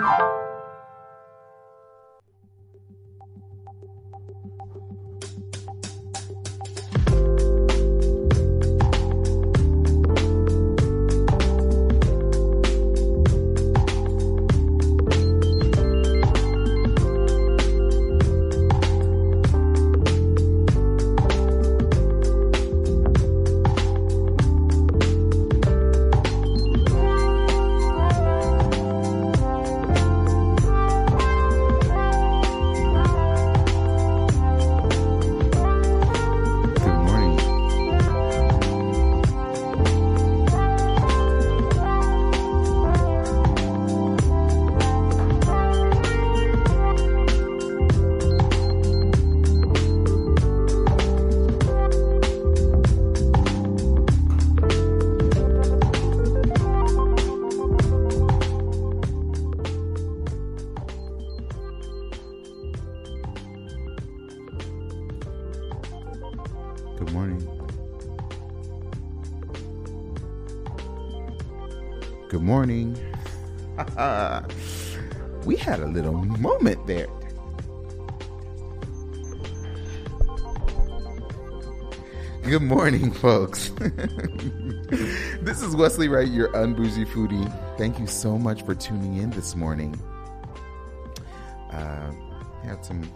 Good had a little moment there. Good morning, folks. this is Wesley Wright, your unbougie foodie. Thank you so much for tuning in this morning. Uh, had some,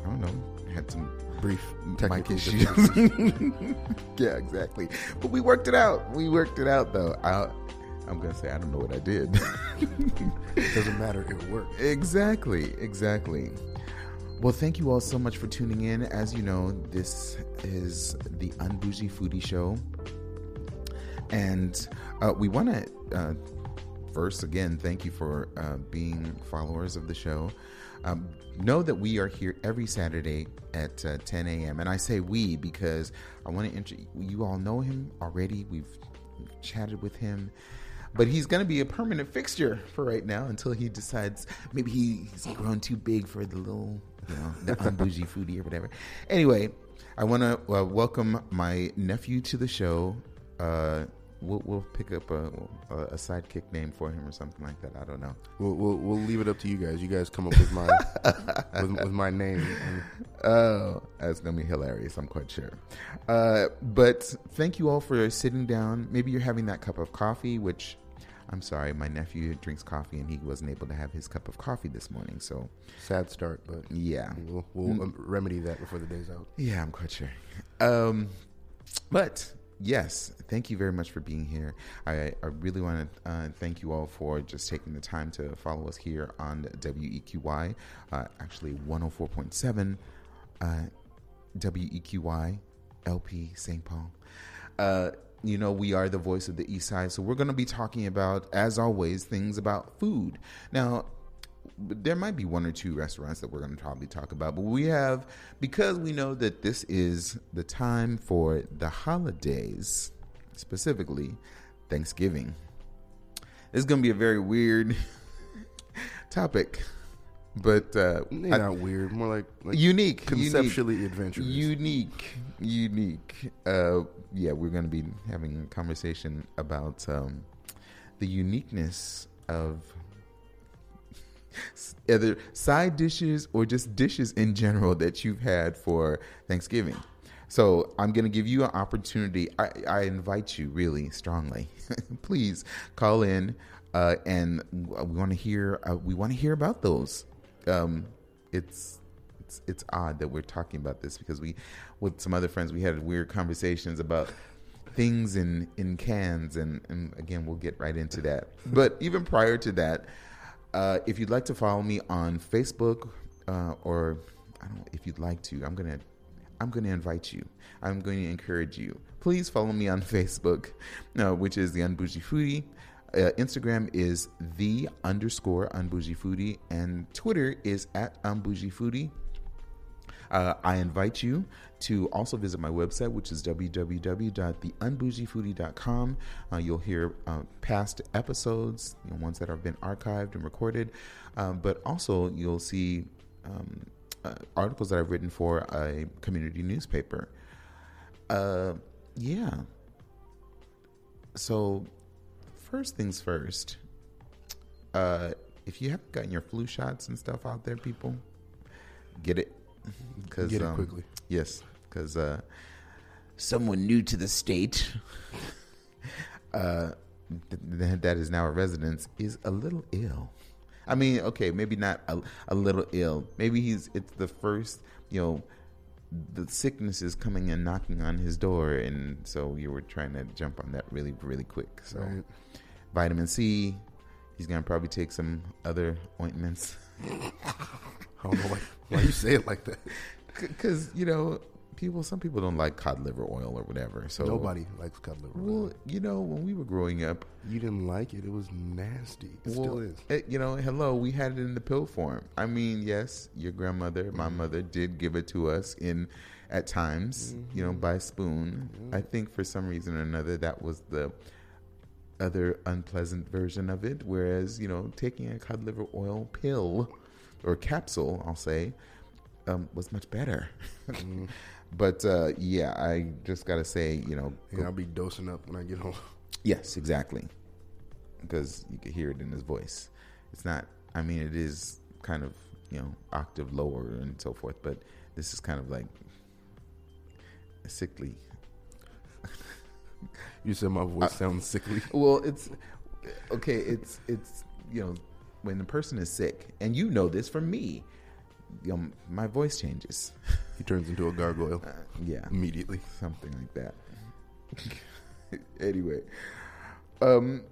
I don't know, had some brief technical issues. yeah, exactly. But we worked it out. We worked it out, though. I, I'm gonna say I don't know what I did. Doesn't matter. It worked. exactly, exactly. Well, thank you all so much for tuning in. As you know, this is the Unbougie Foodie Show, and uh, we want to uh, first again thank you for uh, being followers of the show. Um, know that we are here every Saturday at uh, 10 a.m. And I say we because I want to int- you all know him already. We've, we've chatted with him. But he's going to be a permanent fixture for right now until he decides maybe he, he's grown too big for the little, you know, the unbougie foodie or whatever. Anyway, I want to uh, welcome my nephew to the show. Uh, we'll, we'll pick up a, a, sidekick name for him or something like that. I don't know. We'll, we'll we'll leave it up to you guys. You guys come up with my with, with my name. Oh, that's gonna be hilarious. I'm quite sure. Uh, but thank you all for sitting down. Maybe you're having that cup of coffee, which I'm sorry, my nephew drinks coffee and he wasn't able to have his cup of coffee this morning. So sad start, but yeah, we'll we'll um, remedy that before the day's out. yeah, I'm quite sure. Um, but yes, thank you very much for being here. I, I really want to uh, thank you all for just taking the time to follow us here on WEQY, uh, actually 104.7 uh, WEQY LP St. Paul. You know, we are the voice of the East Side, so we're going to be talking about, as always, things about food. Now, there might be one or two restaurants that we're going to probably talk about, but we have because we know that this is the time for the holidays, specifically Thanksgiving. It's going to be a very weird topic, but uh, They're I- not weird. More like, like unique, conceptually unique, adventurous. unique, unique. Uh, yeah, we're going to be having a conversation about um, the uniqueness of either side dishes or just dishes in general that you've had for Thanksgiving. So I'm going to give you an opportunity. I, I invite you really strongly. Please call in, uh, and we want to hear. Uh, we want to hear about those. Um, it's it's it's odd that we're talking about this because we, with some other friends, we had weird conversations about things in in cans, and and again, we'll get right into that. But even prior to that, uh, if you'd like to follow me on Facebook, uh, or I don't if you'd like to, I'm gonna I'm gonna invite you. I'm going to encourage you. Please follow me on Facebook, uh, which is the Unbougie Foodie. Uh, Instagram is the underscore unbougie foodie, and Twitter is at unbougie foodie. Uh, I invite you to also visit my website, which is www.theunbougiefoodie.com. Uh, you'll hear uh, past episodes, you know, ones that have been archived and recorded, um, but also you'll see um, uh, articles that I've written for a community newspaper. Uh, yeah. So, first things first. Uh, if you haven't gotten your flu shots and stuff out there, people, get it. Cause, Get it um, quickly. Yes, because uh, someone new to the state, uh, th- th- that is now a resident, is a little ill. I mean, okay, maybe not a, a little ill. Maybe he's it's the first, you know, the sickness is coming and knocking on his door, and so you were trying to jump on that really, really quick. So, Right. Vitamin C. He's gonna probably take some other ointments. I don't know why, why you say it like that. because you know people some people don't like cod liver oil or whatever so Nobody likes cod liver. Oil. Well you know when we were growing up you didn't like it. It was nasty. It well, still is. eh, you know hello we had it in the pill form i mean yes your grandmother my mother did give it to us in at times you know by spoon i think for some reason or another that was the other unpleasant version of it whereas you know taking a cod liver oil pill or capsule i'll say um, was much better but uh, yeah i just gotta say you know Yeah, I'll be dosing up when I get home. Yes, exactly. Because you could hear it in his voice. It's not. I mean, it is kind of you know octave lower and so forth, but this is kind of like sickly. You said my voice sounds sickly. Well, it's okay. It's it's you know when the person is sick, and you know this from me. You know, my voice changes. He turns into a gargoyle Uh, yeah, immediately. something like that. anyway, um,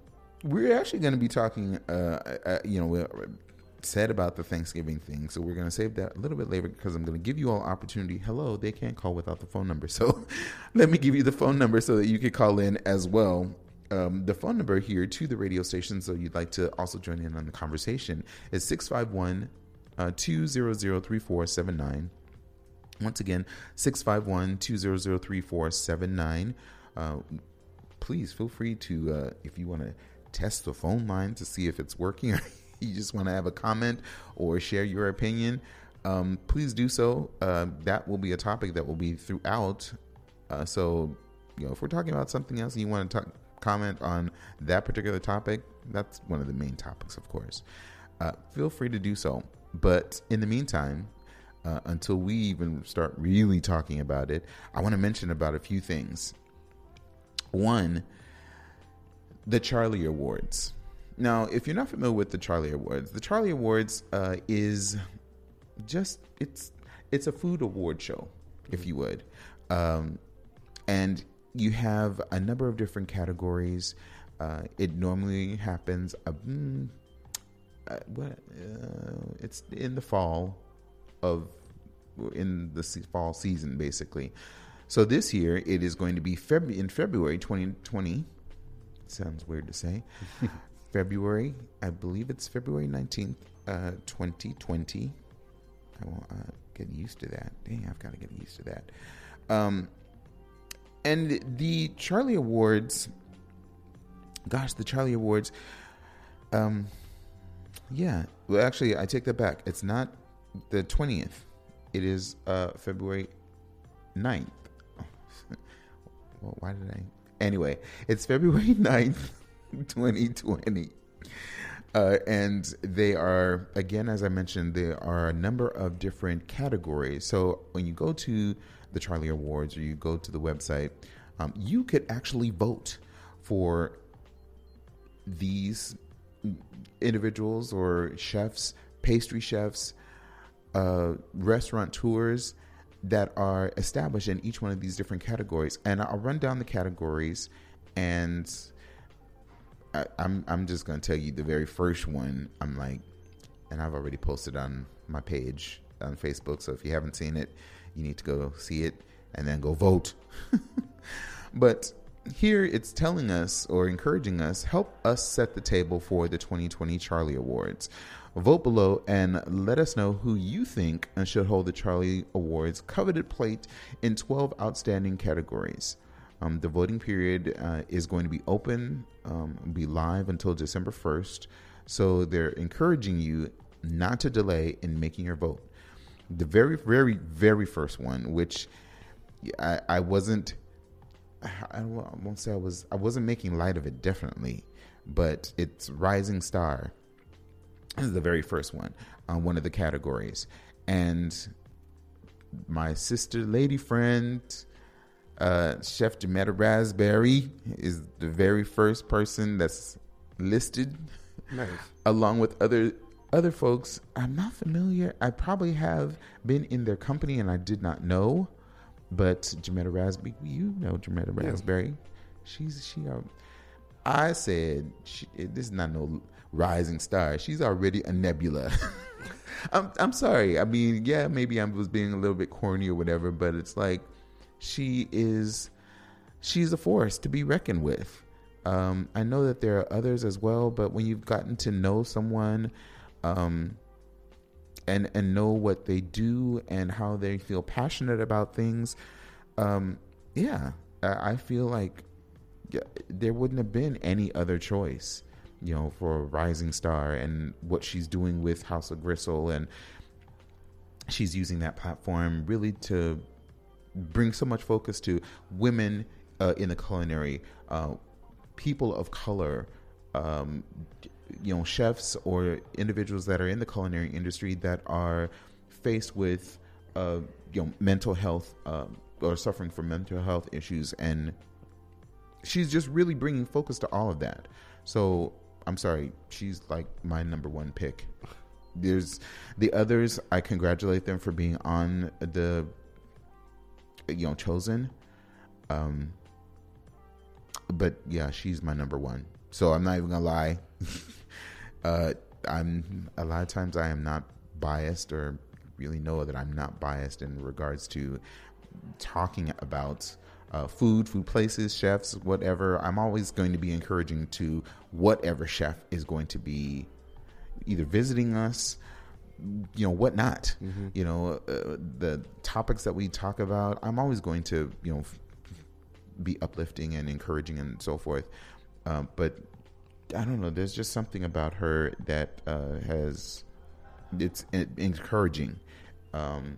we're actually going to be talking. Uh, uh, you know, said about the Thanksgiving thing, so we're going to save that a little bit later because I'm going to give you all opportunity. Hello, they can't call without the phone number, so let me give you the phone number so that you could call in as well. Um, the phone number here to the radio station, so you'd like to also join in on the conversation, is 651 uh, 200 3479. Once again, 651 200 3479. Uh, Please feel free to, uh, if you want to test the phone line to see if it's working, or you just want to have a comment or share your opinion, um, please do so. Uh, that will be a topic that will be throughout. Uh, so, you know, if we're talking about something else and you want to talk, comment on that particular topic, that's one of the main topics, of course. Uh, feel free to do so. But in the meantime, uh, until we even start really talking about it, I want to mention about a few things. One, the Charlie Awards. Now, if you're not familiar with the Charlie Awards, the Charlie Awards uh, is just it's it's a food award show, if you would, um, and you have a number of different categories. Uh, it normally happens. Uh, mm, uh, what? Uh, it's in the fall of in the fall season, basically. So this year it is going to be Feb- in February 2020. Sounds weird to say. February, I believe it's February 19th, uh, 2020. I won't uh, get used to that. Dang, I've got to get used to that. Um, and the Charlie Awards, gosh, the Charlie Awards, um, yeah. Well, actually, I take that back. It's not the 20th. It is uh, February 9th. well, why did I? Anyway, it's February 9th, 2020. Uh, and they are, again, as I mentioned, there are a number of different categories. So when you go to the Charlie Awards or you go to the website, um, you could actually vote for these individuals or chefs, pastry chefs, uh, restaurateurs that are established in each one of these different categories. And I'll run down the categories, and I'm I'm just gonna tell you the very first one. I'm like, and I've already posted on my page on Facebook. So if you haven't seen it, you need to go see it and then go vote. but here it's telling us or encouraging us help us set the table for the 2020 Charlie Awards. Vote below and let us know who you think should hold the Charlie Awards coveted plate in 12 outstanding categories. Um, the voting period uh, is going to be open, um, be live until December 1st. So they're encouraging you not to delay in making your vote. The very, very, very first one, which I, I wasn't, I won't say I was, I wasn't making light of it, definitely, but it's Rising Star. This is the very first one on one of the categories. And my sister, lady friend, uh, Chef Jametta Raspberry is the very first person that's listed, Nice. along with other other folks. I'm not familiar. I probably have been in their company and I did not know, but Jametta Raspberry, you know Jametta Yeah. Raspberry. She's she. Uh, I said she, this is not no rising star. She's already a nebula. I'm I'm sorry. I mean, yeah, maybe I was being a little bit corny or whatever, but it's like she is she's a force to be reckoned with. Um, I know that there are others as well, but when you've gotten to know someone, um, and and know what they do and how they feel passionate about things, um, yeah, I, I feel like there wouldn't have been any other choice, you know, for a Rising Star and what she's doing with House of Gristle, and she's using that platform really to bring so much focus to women uh, in the culinary, uh, people of color, um, you know, chefs or individuals that are in the culinary industry that are faced with, uh, you know, mental health uh, or suffering from mental health issues, and she's just really bringing focus to all of that. So I'm sorry, she's like my number one pick. There's the others. I congratulate them for being on the you know chosen. Um but yeah she's my number one. So i'm not even gonna lie. Uh i'm a lot of times i am not biased or really know that i'm not biased in regards to talking about uh, food food places chefs whatever. I'm always going to be encouraging to whatever chef is going to be either visiting us you know whatnot you know uh, the topics that we talk about i'm always going to you know f- be uplifting and encouraging and so forth um, but i don't know there's just something about her that uh, has it's en- encouraging um,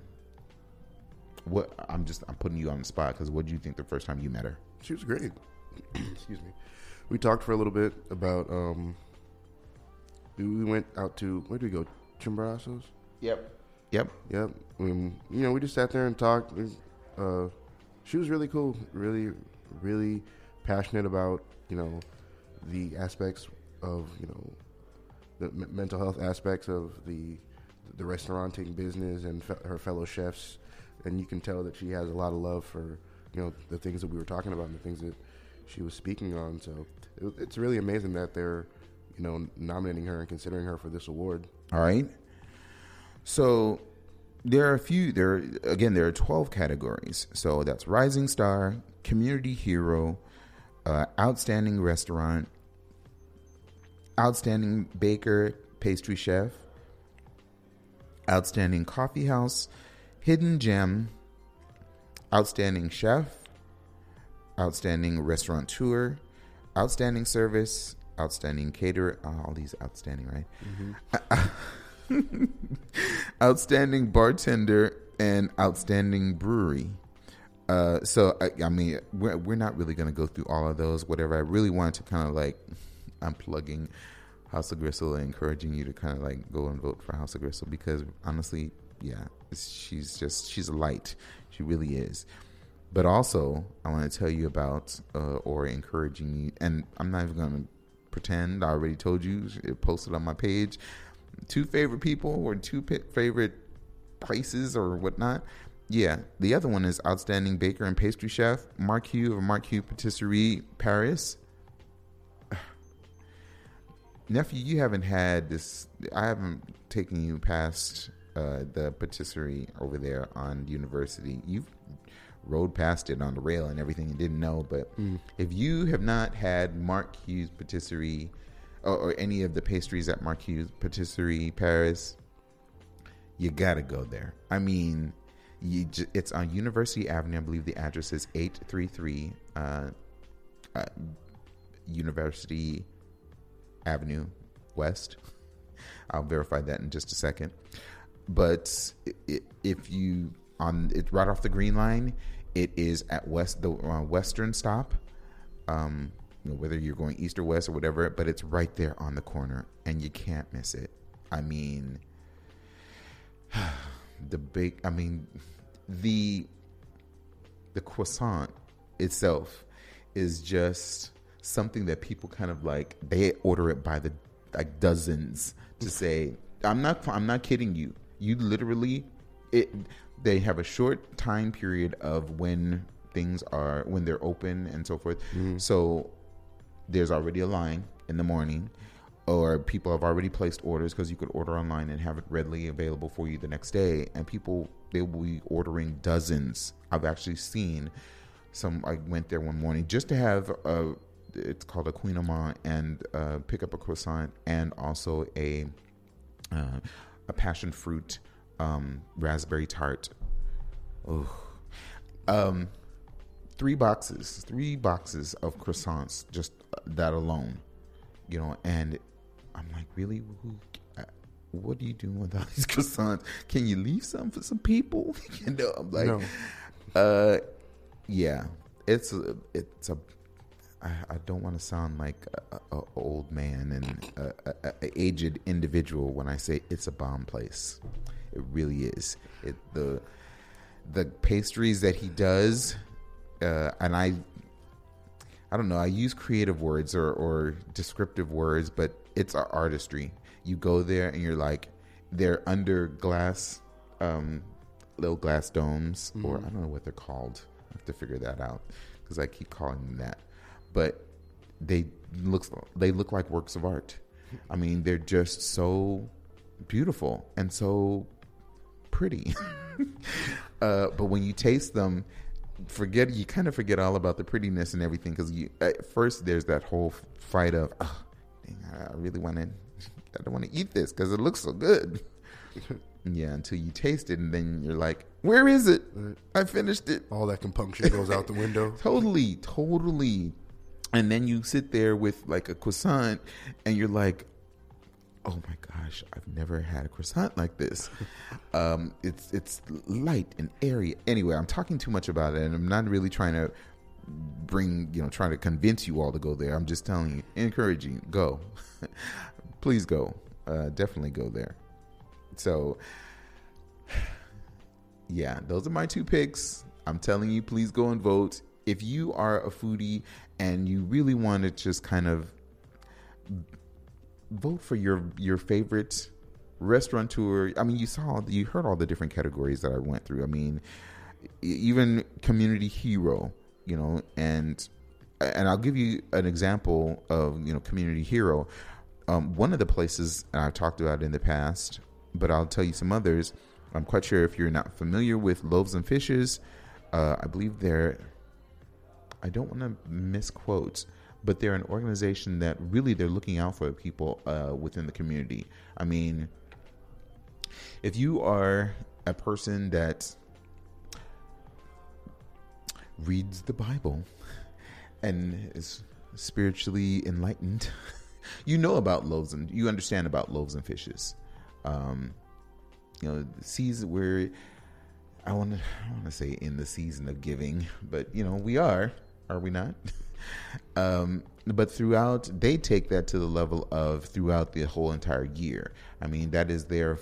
what i'm just i'm putting you on the spot because what do you think the first time you met her She was great. Excuse me. We talked for a little bit about. um We we went out to where did we go? Chimborazo's. yep yep Yep. Um, you know, we just sat there and talked. Uh, she was really cool. Really, really passionate about you know the aspects of you know the m- mental health aspects of the the restauranting business and fe- her fellow chefs. And you can tell that she has a lot of love for you know the things that we were talking about and the things that she was speaking on. So it, it's really amazing that they're you know nominating her and considering her for this award. All right. So there are a few. There again, there are twelve categories. So that's rising star, community hero, uh, outstanding restaurant, outstanding baker, pastry chef, outstanding coffee house, hidden gem, outstanding chef, outstanding restaurateur, outstanding service, outstanding caterer. Oh, all these outstanding, right? outstanding bartender and outstanding brewery. Uh, so I, I mean, we're we're not really going to go through all of those. Whatever. I really wanted to kind of like, I'm plugging House of Gristle and encouraging you to kind of like go and vote for House of Gristle because honestly, yeah, she's just she's a light. She really is. But also, I want to tell you about uh, or encouraging you, and I'm not even going to pretend. I already told you. It posted on my page. Two favorite people or two favorite places or whatnot. Yeah, the other one is outstanding baker and pastry chef Marc Heu of Marc Heu Patisserie Paris. Nephew, you haven't had this. I haven't taken you past uh, the patisserie over there on University. You've rode past it on the rail and everything and didn't know. But if you have not had Marc Heu's Patisserie or, or any of the pastries at Marc Heu's Patisserie Paris, you gotta go there. I mean, you j- it's on University Avenue. I believe the address is eight three three uh, uh, University Avenue West. I'll verify that in just a second. But if you on it right off the Green Line, it is at West the uh, Western stop. Um, you know, whether you're going east or west or whatever, but it's right there on the corner, and you can't miss it. I mean, the big. I mean, the the croissant itself is just something that people kind of like they order it by the like dozens to say i'm not i'm not kidding you you literally it they have a short time period of when things are when they're open and so forth. So there's already a line in the morning or people have already placed orders because you could order online and have it readily available for you the next day. And people they will be ordering dozens. I've actually seen some i went there one morning just to have a it's called a kouign-amann and uh, pick up a croissant and also a uh, a passion fruit um, raspberry tart Ugh. um three boxes three boxes of croissants just that alone you know, and I'm like, really? Uh, what are you doing with all these croissants? Can you leave some for some people? you know, I'm like, No. uh, yeah, it's a, it's a. I, I don't want to sound like a, a, a old man and a, a, a aged individual when I say it's a bomb place. It really is. It the the pastries that he does, uh, and I I don't know. I use creative words or, or descriptive words, but it's artistry. You go there and you're like, they're under glass, um, little glass domes, or I don't know what they're called. I have to figure that out because I keep calling them that. But they looks they look like works of art. I mean, they're just so beautiful and so pretty. uh, but when you taste them, forget you kind of forget all about the prettiness and everything because you at first there's that whole fight of oh, dang, I really want to I don't want to eat this because it looks so good. yeah, until you taste it and then you're like, where is it? I finished it. All that compunction goes out the window. Totally, totally. And then you sit there with like a croissant and you're like, oh my gosh, I've never had a croissant like this. um, it's it's light and airy. Anyway, I'm talking too much about it and I'm not really trying to bring, you know, trying to convince you all to go there. I'm just telling you, encouraging, go. Please go. Uh, definitely go there. So, yeah, those are my two picks. I'm telling you, please go and vote. If you are a foodie and you really want to just kind of vote for your your favorite restaurateur. I mean, you saw, you heard all the different categories that I went through. I mean, even community hero, you know, and and I'll give you an example of you know community hero. Um, one of the places I've talked about in the past, but I'll tell you some others. I'm quite sure if you're not familiar with Loaves and Fishes, uh, I believe they're. I don't want to misquote, but they're an organization that really they're looking out for people uh, within the community. I mean, if you are a person that reads the Bible and is spiritually enlightened, you know about loaves and you understand about loaves and fishes. Um, you know, the season where I want to I want to say in the season of giving, but you know we are, are we not? um, but throughout, they take that to the level of throughout the whole entire year. I mean, that is their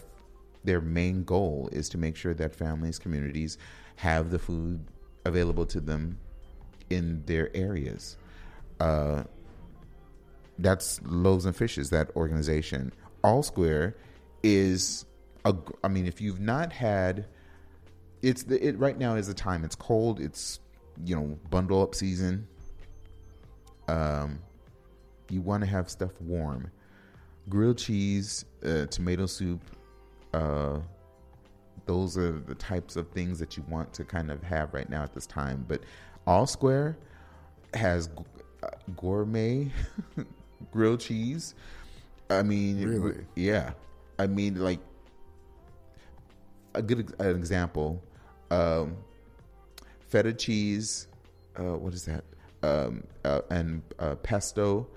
their main goal is to make sure that families, communities have the food available to them in their areas. Uh, that's Loaves and Fishes, that organization. All Square is a. I mean, if you've not had, it's the it right now is the time. It's cold. It's you know bundle up season. Um, you want to have stuff warm. Grilled cheese, uh, tomato soup, uh, those are the types of things that you want to kind of have right now at this time. But All Square has g- uh, gourmet grilled cheese. I mean, Really? yeah. I mean, like a good an example, um, feta cheese. Uh, what is that? Um, uh, and uh, pesto,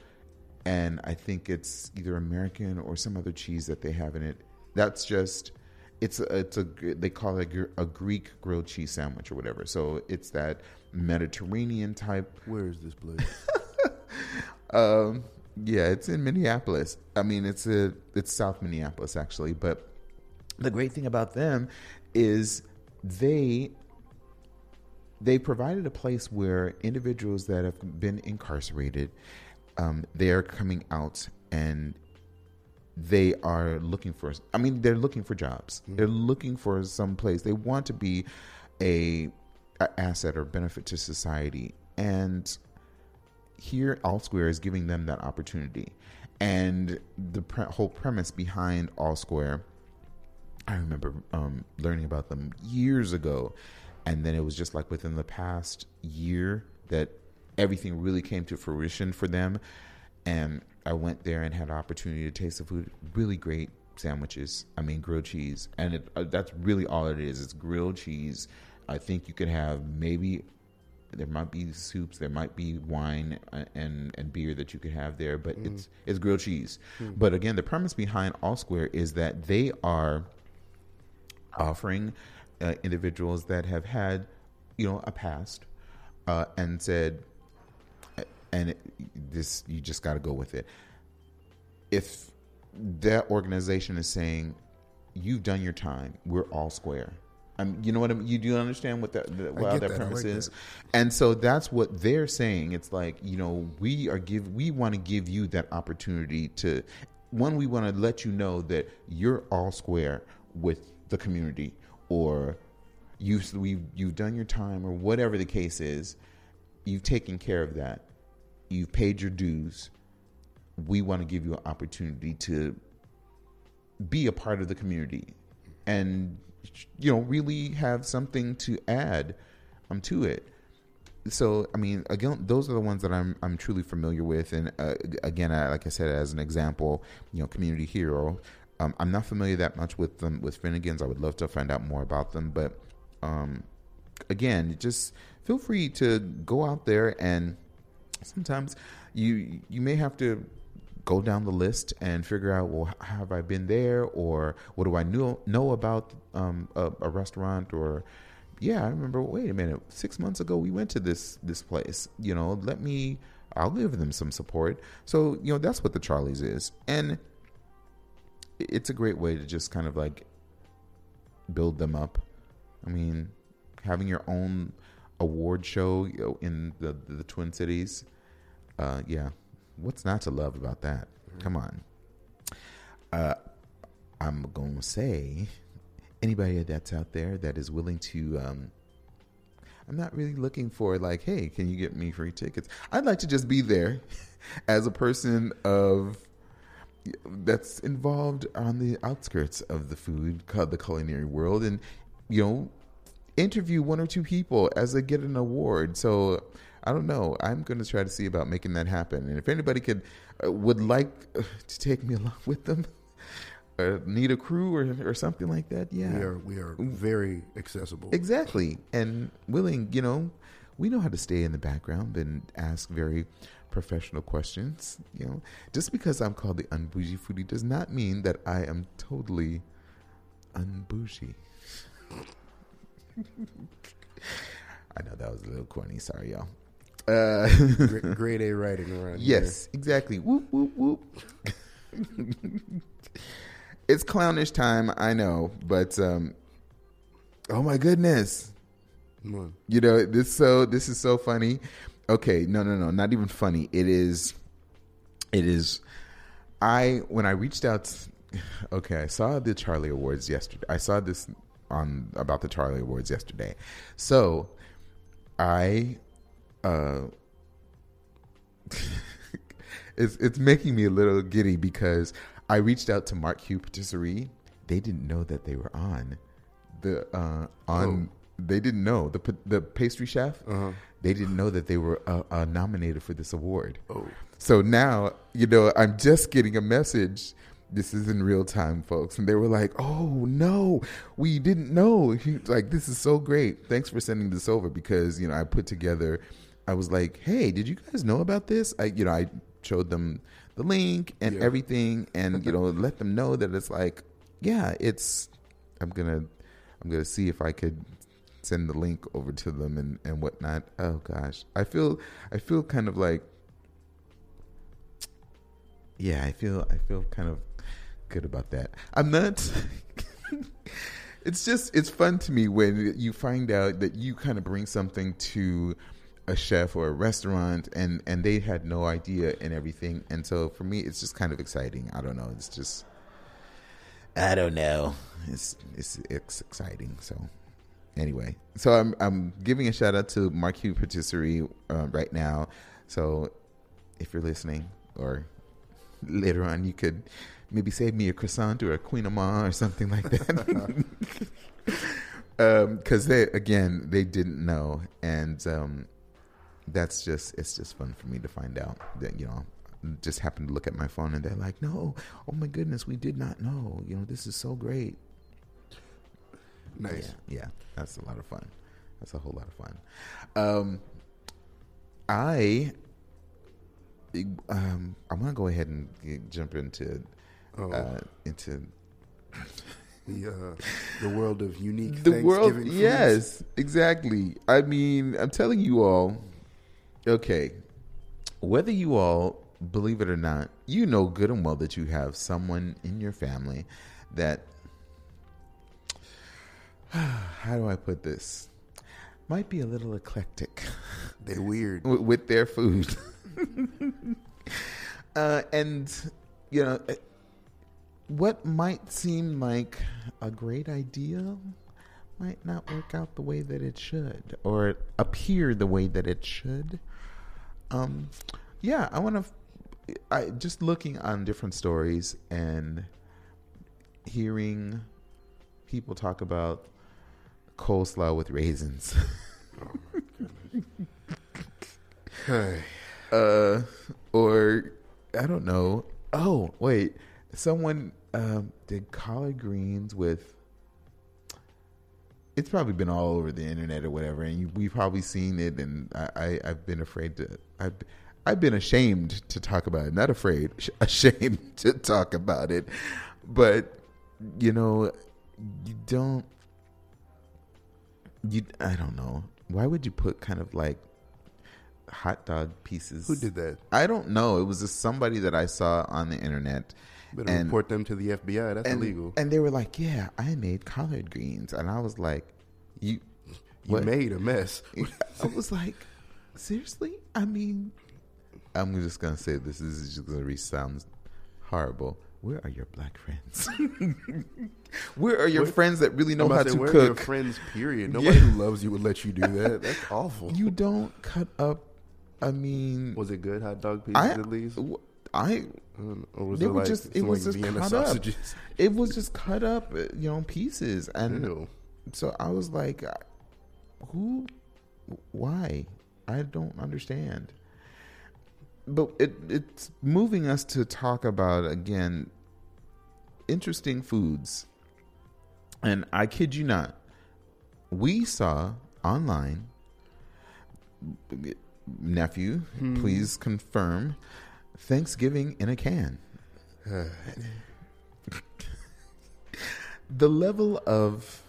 and I think it's either American or some other cheese that they have in it. That's just it's a, it's a they call it a, a Greek grilled cheese sandwich or whatever. So it's that Mediterranean type Where is this place? um, yeah, it's in Minneapolis. I mean, it's a it's South Minneapolis actually, but the great thing about them is they they provided a place where individuals that have been incarcerated um, they are coming out and they are looking for i mean they're looking for jobs. They're looking for some place. They want to be a, a asset or benefit to society. And here all square is giving them that opportunity. And the pre- whole premise behind all square i remember um, learning about them years ago and then it was just like within the past year that everything really came to fruition for them. And i went there and had an opportunity to taste the food. Really great sandwiches. I mean grilled cheese. And it, uh, that's really all it is. It's grilled cheese. I think you could have maybe there might be soups, there might be wine uh, and and beer that you could have there, but it's it's grilled cheese. But again, the premise behind All Square is that they are offering uh, individuals that have had, you know, a past, uh, and said, and it, this you just got to go with it. If that organization is saying, "You've done your time, we're all square." Um, you know what I mean? You do understand what that the, what get that that. Premise like is, that. and so that's what they're saying. It's like you know we are give we want to give you that opportunity to one. We want to let you know that you're all square with the community, or you've you've done your time, or whatever the case is. You've taken care of that. You've paid your dues. We want to give you an opportunity to be a part of the community and you know really have something to add um to it so i mean again those are the ones that i'm i'm truly familiar with and uh, again I, like i said as an example you know community hero um, i'm not familiar that much with them with finnegans. I would love to find out more about them but um again just feel free to go out there and sometimes you you may have to go down the list and figure out well have I been there or what do I know know about um, a, a restaurant or yeah I remember wait a minute six months ago we went to this this place you know let me I'll give them some support. So you know that's what the Charlies is. And it's a great way to just kind of like build them up I mean having your own award show in the the Twin Cities uh, yeah, what's not to love about that? Come on. Uh, I'm going to say anybody that's out there that is willing to. Um, I'm not really looking for like, hey, can you get me free tickets? I'd like to just be there as a person of that's involved on the outskirts of the food, called the culinary world, and you know, interview one or two people as they get an award. So I don't know. I'm going to try to see about making that happen. And if anybody could uh, would like uh, to take me along with them, or need a crew or or something like that, yeah, We are we are very accessible. exactly, and willing. You know, we know how to stay in the background and ask very professional questions. You know, just because I'm called the unbougie foodie does not mean that I am totally unbougie. I know that was a little corny. Sorry, y'all. Uh, Gra- grade A writing around yes, exactly. Whoop whoop whoop. it's clownish time, I know, but um, oh my goodness. Come on. you know this so this is so funny. Okay, no, no, no, not even funny. It is, it is. I when I reached out. Okay, I saw the Charlie Awards yesterday. I saw this on about the Charlie Awards yesterday. So, I, uh, it's it's making me a little giddy because I reached out to Marc Heu Patisserie. They didn't know that they were on the uh, on. They didn't know the the pastry chef. Uh-huh. They didn't know that they were uh, uh, nominated for this award. Oh. So now, you know, I'm just getting a message. This is in real time, folks. And they were like, oh, no, we didn't know. Like, this is so great. Thanks for sending this over because, you know, I put together, I was like, hey, did you guys know about this? I, you know, I showed them the link and Yeah. everything and, you know, let them know that it's like, yeah, it's, I'm to, I'm going to see if I could send the link over to them and, and whatnot. Oh gosh. I feel, I feel kind of like, yeah, I feel I feel kind of good about that. I'm not. it's just it's fun to me when you find out that you kind of bring something to a chef or a restaurant and and they had no idea and everything. And so for me, it's just kind of exciting. I don't know. It's just I don't know. It's it's it's exciting. So anyway, so I'm I'm giving a shout out to Marc Heu Patisserie uh, right now. So if you're listening, or later on, you could maybe save me a croissant or a kouign-amann or something like that. Because they again they didn't know, and um, that's just it's just fun for me to find out that you know just happened to look at my phone and they're like, no, oh my goodness, we did not know. You know, this is so great. Nice. Yeah, yeah, that's a lot of fun. That's a whole lot of fun. Um, I um, I'm gonna go ahead and jump into Oh, uh, into the uh, the world of unique the world. Thanksgiving foods. Yes, exactly. I mean, I'm telling you all. Okay, whether you all believe it or not, you know good and well that you have someone in your family that. How do I put this? Might be a little eclectic. They're weird. with, with their food. uh, and, you know, eh, what might seem like a great idea might not work out the way that it should or appear the way that it should. Um, yeah, I want to. I just looking on different stories and hearing people talk about coleslaw with raisins. Hey. uh, or I don't know. Oh, wait, someone um, did collard greens with. It's probably been all over the internet or whatever, and you, we've probably seen it. And I, I, I've been afraid to. I've, I've been ashamed to talk about it. Not afraid, sh- ashamed to talk about it. But you know, you don't. You, I don't know. Why would you put kind of like hot dog pieces? Who did that? I don't know. It was just somebody that I saw on the internet. Better And- report them to the FBI. That's and, illegal. And they were like, "Yeah, I made collard greens," and I was like, "You, You what?" made a mess. I was like, "Seriously?" I mean, I'm just gonna say this is just gonna sound horrible. Where are your black friends? Where are your Where- friends that really know I'm how to to say, where are your friends, period. Nobody Yeah. who loves you would let you do that. That's awful. You don't cut up. I mean, was it good hot dog pieces I, at least? I Or was they it were like just it was like just Vienna cut sausages? up. It was just cut up, uh, you know, pieces, and Ew. so I was like, "Who? Why? I don't understand." But it it's moving us to talk about again interesting foods, and I kid you not, we saw online. Nephew, hmm. please confirm Thanksgiving in a can. the level of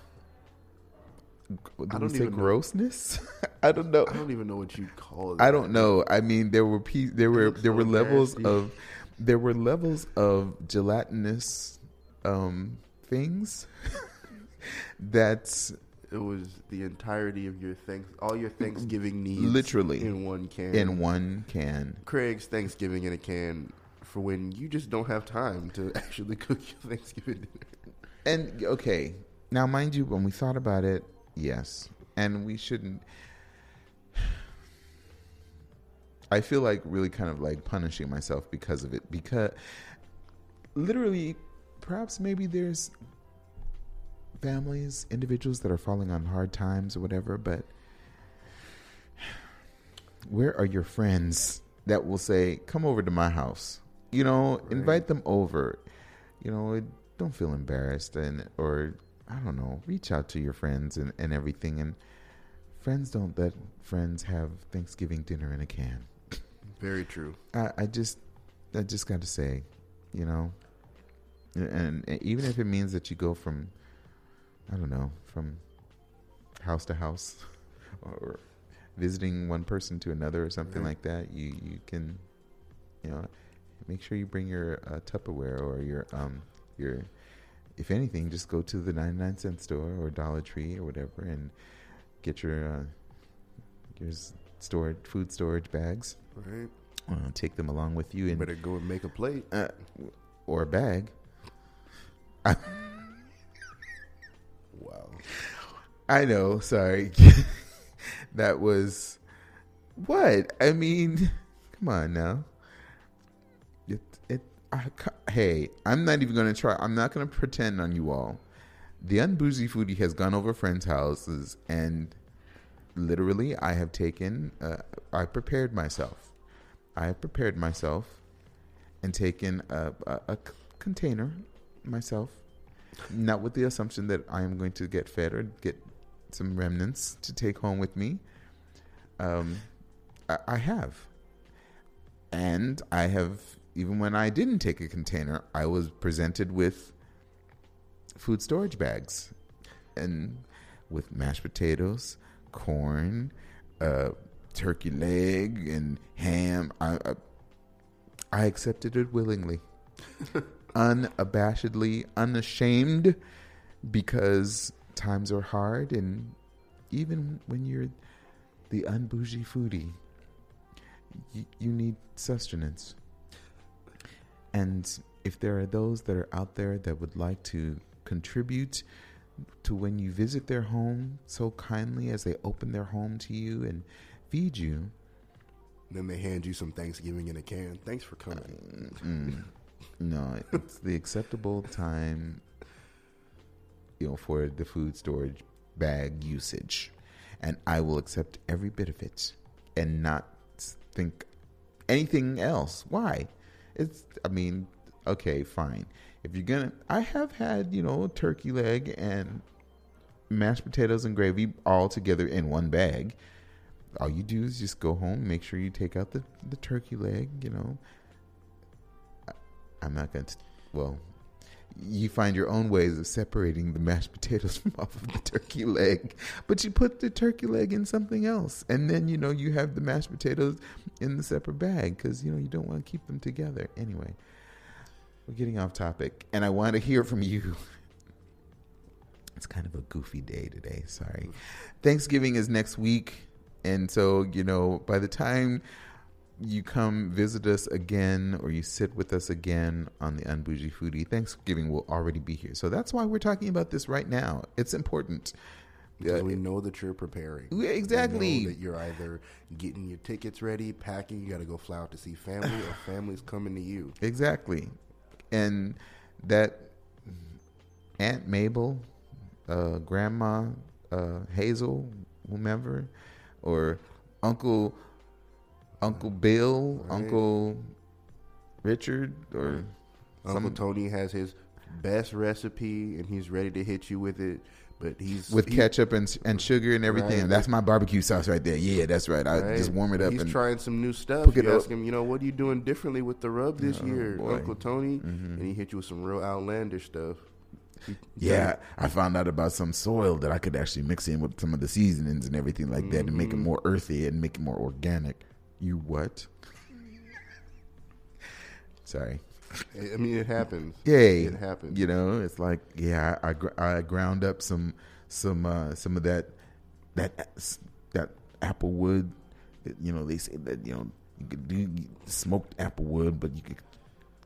I don't say even grossness? I don't know. I don't even know what you call it. I don't know. I mean, there were pe- there were there so were levels of there were levels of gelatinous um, things that It was the entirety of your thanks, all your Thanksgiving needs, Literally. in one can. in one can. Craig's Thanksgiving in a can for when you just don't have time to actually cook your Thanksgiving dinner. And okay, now mind you, when we thought about it, yes, and we shouldn't. I feel like really kind of like punishing myself because of it because literally, perhaps maybe there's families, individuals that are falling on hard times or whatever, but where are your friends that will say, "Come over to my house"? You know, invite them over. You know, don't feel embarrassed and or I don't know, reach out to your friends and, and everything. And friends don't let friends have Thanksgiving dinner in a can. Very true. I, I just, I just got to say, you know, and, and even if it means that you go from, I don't know, from house to house, or visiting one person to another or something Right. like that, you you can, you know, make sure you bring your uh, Tupperware or your um your, if anything, just go to the ninety nine cent store or Dollar Tree or whatever and get your uh, your s- stored food storage bags. Right. Uh, take them along with you and Better go and make a plate. uh, or a bag. Wow. I know. Sorry, that was what I mean. Come on now. I, hey, I'm not even going to try. I'm not going to pretend on you all. The unbougie foodie has gone over friends' houses and literally, I have taken. Uh, I prepared myself. I have prepared myself and taken a, container myself, not with the assumption that I am going to get fed or get some remnants to take home with me. Um, I, I have, and I have even when I didn't take a container, I was presented with food storage bags, and with mashed potatoes, corn, uh, turkey leg, and ham. I, I I accepted it willingly, unabashedly, unashamed, because times are hard, and even when you're the unbougie foodie, you, you need sustenance. And if there are those that are out there that would like to contribute to when you visit their home so kindly as they open their home to you and feed you, Then they hand you some Thanksgiving in a can. Thanks for coming. Mm, no, it's the acceptable time, you know, for the food storage bag usage, and I will accept every bit of it and not think anything else. Why? It's. I mean, okay, fine. If you're gonna, I have had you know turkey leg and mashed potatoes and gravy all together in one bag. All you do is just go home, make sure you take out the, the turkey leg, you know, I'm not going to. Well, you find your own ways of separating the mashed potatoes from off of the turkey leg, but you put the turkey leg in something else, and then you know you have the mashed potatoes in the separate bag because you know you don't want to keep them together. Anyway, we're getting off topic, and I want to hear from you. It's kind of a goofy day today. Sorry. Thanksgiving is next week, and so you know by the time you come visit us again or you sit with us again on the Unbougie Foodie, Thanksgiving will already be here. So that's why we're talking about this right now. It's important. Because Uh, we know that you're preparing. Yeah, exactly. know that you're either getting your tickets ready, packing. You got to go fly out to see family, or family's coming to you. Exactly. And that Aunt Mabel, uh, Grandma uh, Hazel, whomever, or Uncle Uncle Bill, Right. Uncle Richard, or Uncle some- Tony has his best recipe, and he's ready to hit you with it. But he's with he- ketchup and and sugar and everything. Right. That's my barbecue sauce right there. Yeah, that's right. I right? just warm it up He's trying some new stuff. You up. ask him, you know, what are you doing differently with the rub this Oh, year, boy. Uncle Tony? Mhm. And he hit you with some real outlandish stuff. He- Yeah, I found out about some soil that I could actually mix in with some of the seasonings and everything like that and make it Mhm. more earthy and make it more organic. You what? Sorry. I mean, it happens. Yay. It happens. You know, it's like yeah, I gr- I ground up some some uh, some of that that that apple wood. You know, they say that you know you could do smoked apple wood, but you could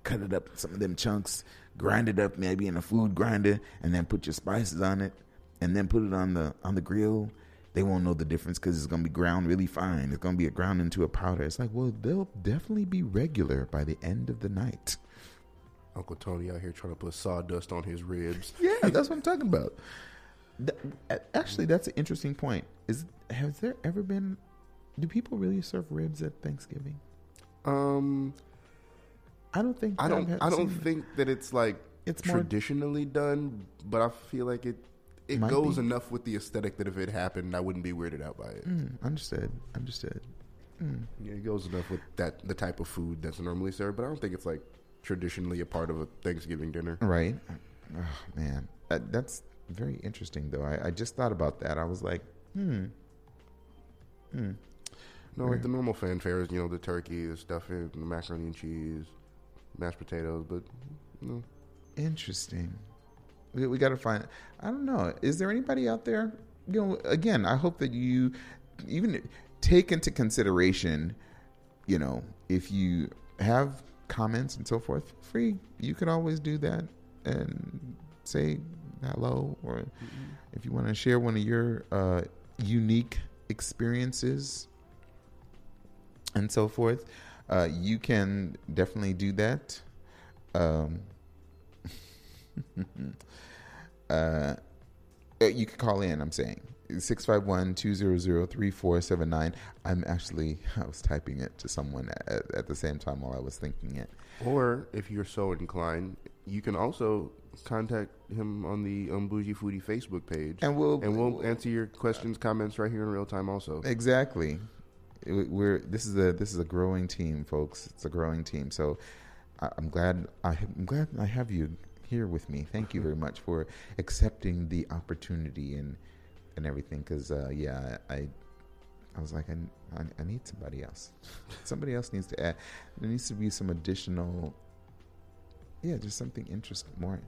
cut it up some of them chunks, grind it up maybe in a food grinder, and then put your spices on it, and then put it on the on the grill. They won't know the difference because it's gonna be ground really fine. It's gonna be ground into a powder. It's like, well, they'll definitely be regular by the end of the night. Uncle Tony out here trying to put sawdust on his ribs. Yeah, that's what I'm talking about. Th- actually, that's an interesting point. Is has there ever been? Do people really serve ribs at Thanksgiving? Um, I don't think. I don't. I've don't think that it's like It's more- traditionally done, but I feel like it. It Might goes be. enough with the aesthetic that if it happened, I wouldn't be weirded out by it. Mm, understood. Understood. Mm. Yeah, it goes enough with that the type of food that's normally served, but I don't think it's like traditionally a part of a Thanksgiving dinner. Right. Oh, man, Uh, that's very interesting. Though I, I just thought about that. I was like, hmm. Hmm. No, like the normal fanfare is you know the turkey, the stuffing, the macaroni and cheese, mashed potatoes, but you know, Interesting. We, we got to find. I don't know. Is there anybody out there? You know, again, I hope that you even take into consideration. You know, if you have comments and so forth, free. You could always do that and say hello, or if you want to share one of your uh, unique experiences and so forth, uh, you can definitely do that. Um, uh, uh, you can call in, I'm saying. 651-200-3479. I'm actually, I was typing it to someone at, at the same time while I was thinking it. or if you're so inclined, you can also contact him on the um, Bougie Foodie Facebook page, And we'll, and we'll answer your questions, comments right here in real time. Also, Exactly. We're this is a this is a growing team, folks. It's a growing team. So I- I'm glad I, I'm glad I have you here with me. Thank you very much for accepting the opportunity and and everything. Because uh, yeah, I I was like I, I I need somebody else. somebody else needs to add. There needs to be some additional. Yeah, just something interesting more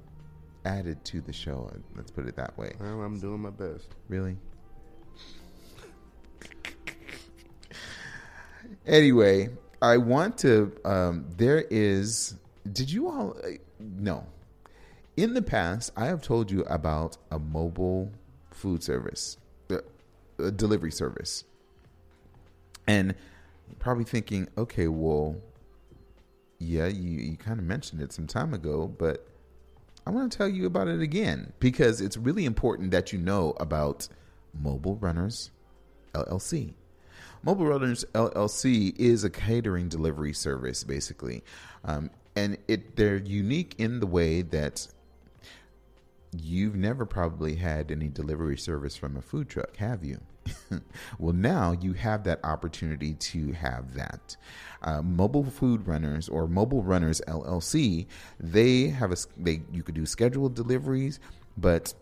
added to the show. Let's put it that way. well, I'm doing my best. Really? anyway, I want to. Um, there is. Did you all? Uh, no. In the past, I have told you about a mobile food service, uh, a delivery service, and probably thinking, okay, well, yeah, you you kind of mentioned it some time ago, but I want to tell you about it again because it's really important that you know about Mobile Runners LLC. Mobile Runners LLC is a catering delivery service, basically, um, and it they're unique in the way that you've never probably had any delivery service from a food truck, have you? well, now you have that opportunity to have that. Uh, mobile Food Runners or Mobile Runners LLC, they have a they you could do scheduled deliveries, but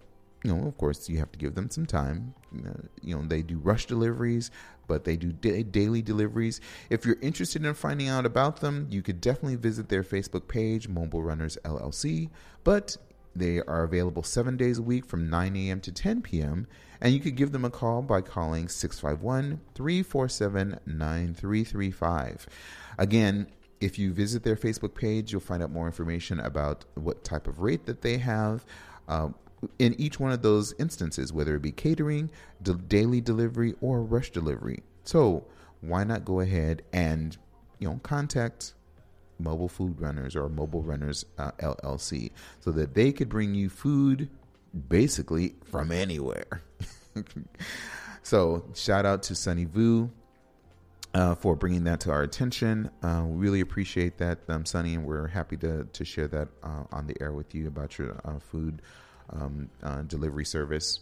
you know, of course, you have to give them some time. Uh, you know, they do rush deliveries, but they do da- daily deliveries. If you're interested in finding out about them, you could definitely visit their Facebook page, Mobile Runners LLC. But they are available seven days a week from 9 a.m. to 10 p.m. And you could give them a call by calling 651 347 9335. Again, if you visit their Facebook page, you'll find out more information about what type of rate that they have. Uh, in each one of those instances, whether it be catering, daily delivery, or rush delivery. So, why not go ahead and you know contact Mobile Food Runners or Mobile Runners uh, LLC so that they could bring you food basically from anywhere. so, shout out to Sonny Vu uh, for bringing that to our attention. Uh, we really appreciate that, um, Sonny, and we're happy to, to share that uh, on the air with you about your uh, food um, uh, delivery service.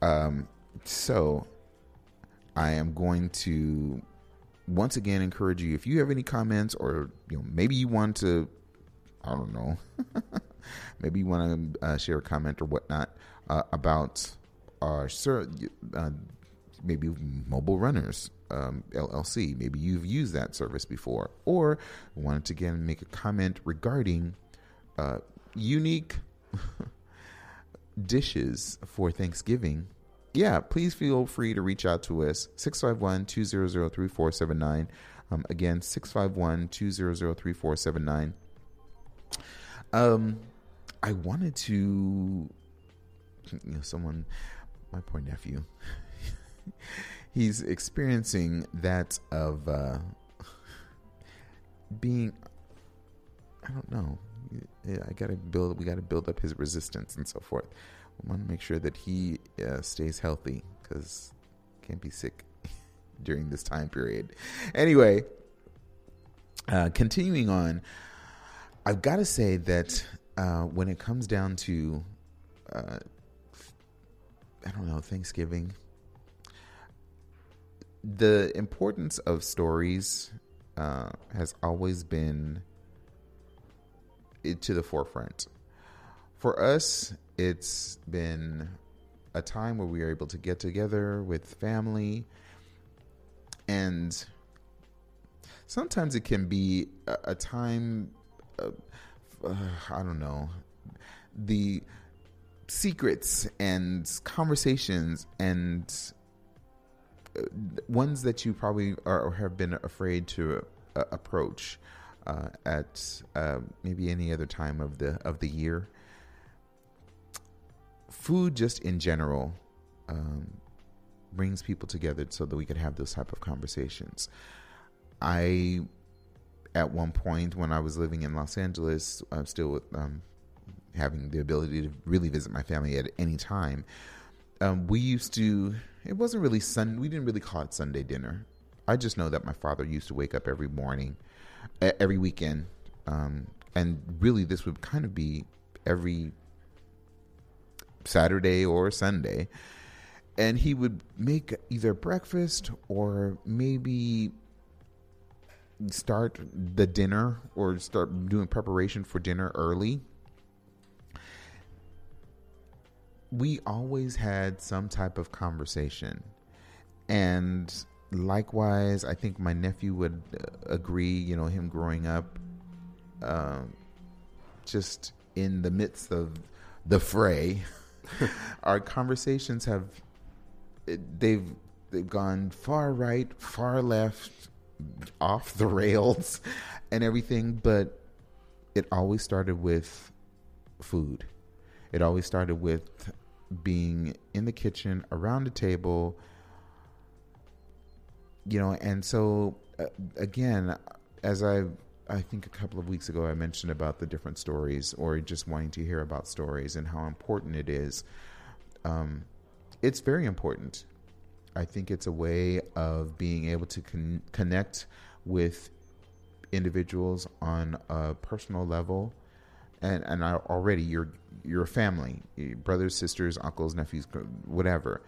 Um, so, I am going to once again encourage you if you have any comments or you know maybe you want to i don't know maybe you want to uh, share a comment or whatnot uh, about our sir uh, maybe mobile runners um, llc maybe you've used that service before or wanted to again make a comment regarding uh, unique dishes for thanksgiving yeah, please feel free to reach out to us 651 200 3479. Um, again, 651 200 3479. Um, I wanted to, you know, someone, my poor nephew, he's experiencing that of uh, being, I don't know. I gotta build. We gotta build up his resistance and so forth. We want to make sure that he uh, stays healthy because can't be sick during this time period. Anyway, uh, continuing on, I've got to say that uh, when it comes down to, uh, I don't know, Thanksgiving, the importance of stories uh, has always been to the forefront. For us, it's been a time where we are able to get together with family. And sometimes it can be a, a time uh, uh, i don't know the secrets and conversations and uh, ones that you probably are have been afraid to uh, approach uh, at uh, maybe any other time of the of the year food just in general um, brings people together so that we could have those type of conversations. I, at one point when I was living in Los Angeles, I'm still um, having the ability to really visit my family at any time. Um, we used to. It wasn't really Sun. We didn't really call it Sunday dinner. I just know that my father used to wake up every morning, every weekend, um, and really this would kind of be every Saturday or Sunday. And he would make either breakfast or maybe start the dinner or start doing preparation for dinner early. We always had some type of conversation. And likewise, I think my nephew would uh, agree, you know, him growing up um, just in the midst of the fray. our conversations have they've they've gone far right, far left, off the rails, and everything. But it always started with food. It always started with being in the kitchen around a table. You know, and so uh, again, as I I think a couple of weeks ago I mentioned about the different stories or just wanting to hear about stories and how important it is. Um, it's very important. I think it's a way of being able to con- connect with individuals on a personal level, and and already you're you're a family, brothers, sisters, uncles, nephews, whatever.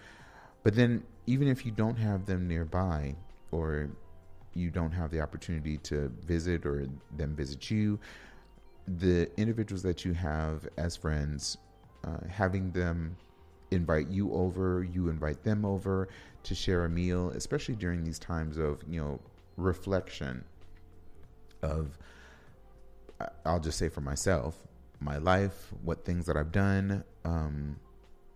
But then even if you don't have them nearby, or you don't have the opportunity to visit or them visit you, the individuals that you have as friends, uh, having them invite you over, you invite them over to share a meal, especially during these times of, you know, reflection of, I'll just say for myself, my life, what things that I've done, um,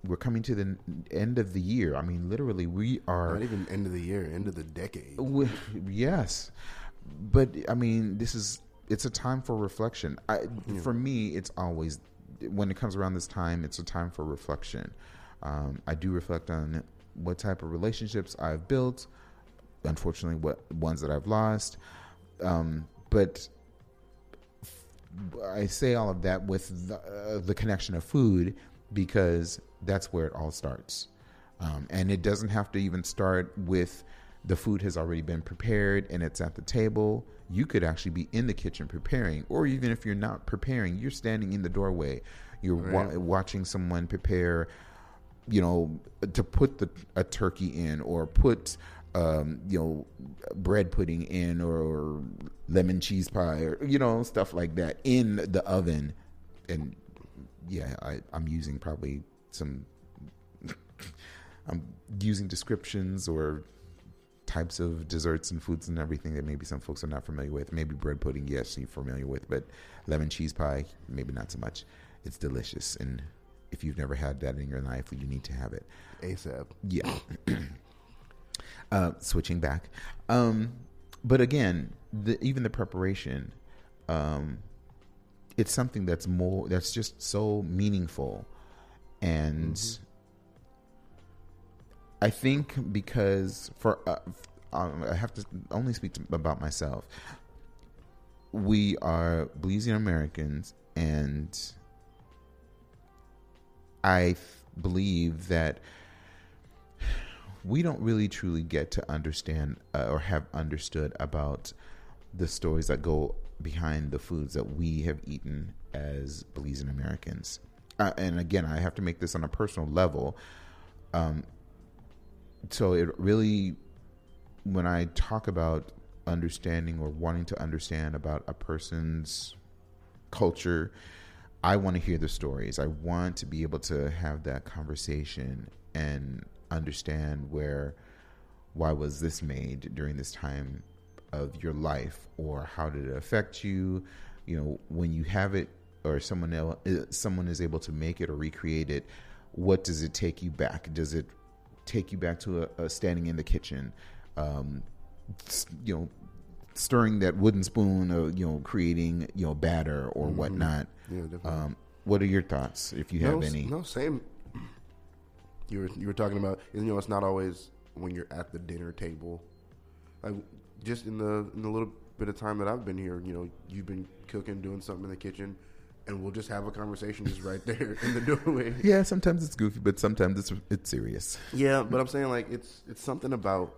we're coming to the end of the year. I mean, literally, we are not even end of the year, end of the decade. We, yes, but I mean, this is it's a time for reflection. I, yeah. For me, it's always when it comes around this time, it's a time for reflection. Um, I do reflect on what type of relationships I've built. Unfortunately, what ones that I've lost, um, but I say all of that with the, uh, the connection of food because that's where it all starts. Um, and it doesn't have to even start with the food has already been prepared and it's at the table. You could actually be in the kitchen preparing, or even if you're not preparing, you're standing in the doorway. You're right. wa- watching someone prepare, you know, to put the, a turkey in or put, um, you know, bread pudding in or, or lemon cheese pie or, you know, stuff like that in the oven. And yeah, I, I'm using probably some I'm using descriptions or types of desserts and foods and everything that maybe some folks are not familiar with. Maybe bread pudding, yes, you're familiar with, but lemon cheese pie, maybe not so much. It's delicious, and if you've never had that in your life, you need to have it ASAP. Yeah. uh, switching back, um, but again, the, even the preparation, um, it's something that's more that's just so meaningful and mm-hmm. I think because for uh, um, I have to only speak to, about myself. We are Belizean Americans, and I believe that we don't really truly get to understand uh, or have understood about the stories that go behind the foods that we have eaten as Belizean Americans. Uh, and again, I have to make this on a personal level. Um, so it really, when I talk about understanding or wanting to understand about a person's culture, I want to hear the stories. I want to be able to have that conversation and understand where, why was this made during this time of your life, or how did it affect you? You know, when you have it, or someone else, someone is able to make it or recreate it. What does it take you back? Does it take you back to a, a standing in the kitchen? Um, you know, stirring that wooden spoon or you know creating you know batter or Mhm. whatnot Yeah, definitely. um, what are your thoughts if you have no, any No, same. You were you were talking about you know it's not always when you're at the dinner table, like just in the in the little bit of time that I've been here, you know, you've been cooking, doing something in the kitchen, and we'll just have a conversation just right there in the doorway. yeah sometimes it's goofy but sometimes it's it's serious Yeah, but I'm saying like it's it's something about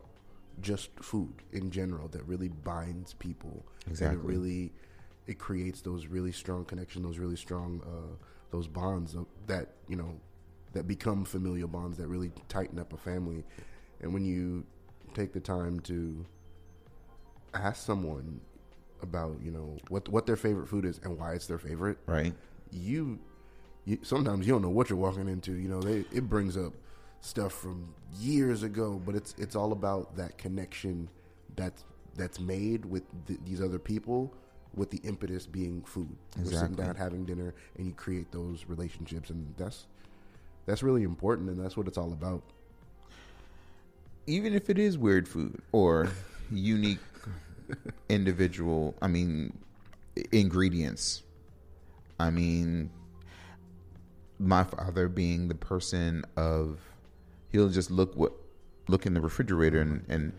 just food in general that really binds people. And Exactly. it really it creates those really strong connections, those really strong uh, those bonds that you know that become familial bonds that really tighten up a family. And when you take the time to ask someone about you know what what their favorite food is and why it's their favorite, right you, you sometimes you don't know what you're walking into. You know, they it brings up stuff from years ago, but it's it's all about that connection that's that's made with th- these other people, with the impetus being food. We're sitting down having dinner, and you create those relationships, and that's that's really important, and that's what it's all about. even if it is weird food or unique individual i mean ingredients. I mean my father being the person of he'll just look what look in the refrigerator and, and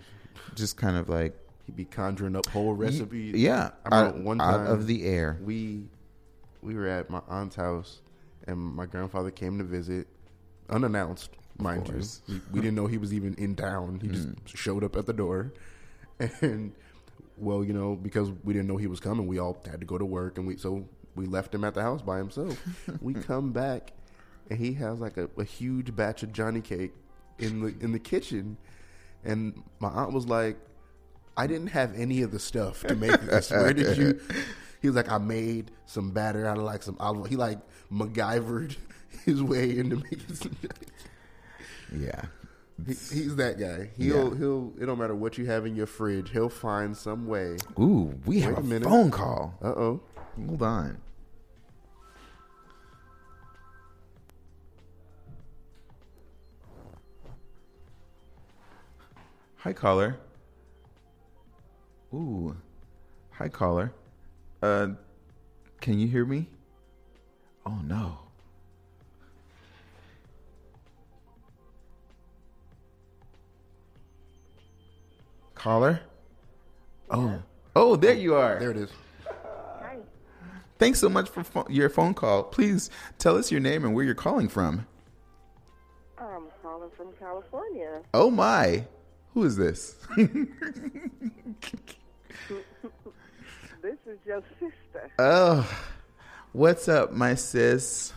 just kind of like He'd be conjuring up whole recipes. yeah I out, one out time of the air. we we were at my aunt's house and my grandfather came to visit unannounced mind you. we, we didn't know he was even in town. He just mm. showed up at the door. And well you know because we didn't know he was coming we all had to go to work and we so we left him at the house by himself we come back and he has like a, a huge batch of johnny cake in the in the kitchen and my aunt was like I didn't have any of the stuff to make this. Where did you? He was like, I made some batter out of like some olive. He like MacGyvered his way into making some. yeah He, he's that guy. He'll Yeah. he'll. It don't matter what you have in your fridge. He'll find some way. ooh we have Wait a a, minute. phone call Uh oh. hold on Hi, caller. Ooh. Hi, caller. Uh, can you hear me? Oh, no. Caller? Oh. Oh, there you are. There it is. Hi. Thanks so much for pho- your phone call. Please tell us your name and where you're calling from. I'm calling from California. Oh, my. Who is this? This is your sister. oh, what's up, my sis?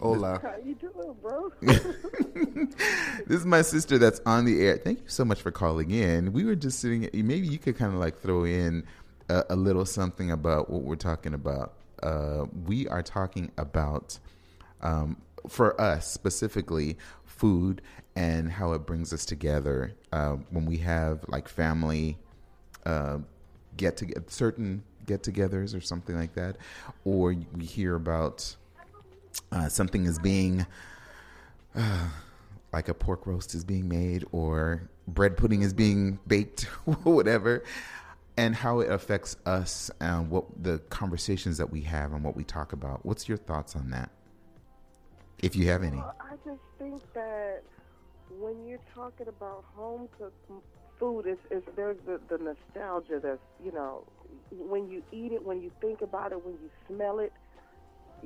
Hola. How you doing, bro? This is my sister that's on the air. Thank you so much for calling in. We were just sitting. Maybe you could kind of like throw in a, a little something about what we're talking about. Uh, we are talking about, um, for us specifically, food and how it brings us together uh, when we have like family uh, get to certain get-togethers or something like that, or we hear about uh, something is being like a pork roast is being made or bread pudding is being baked whatever and how it affects us and what the conversations that we have and what we talk about. What's your thoughts on that? If you have any. Well, I just think that when you're talking about home cooked food, it's, it's there's the, the nostalgia that's you know when you eat it, when you think about it, when you smell it,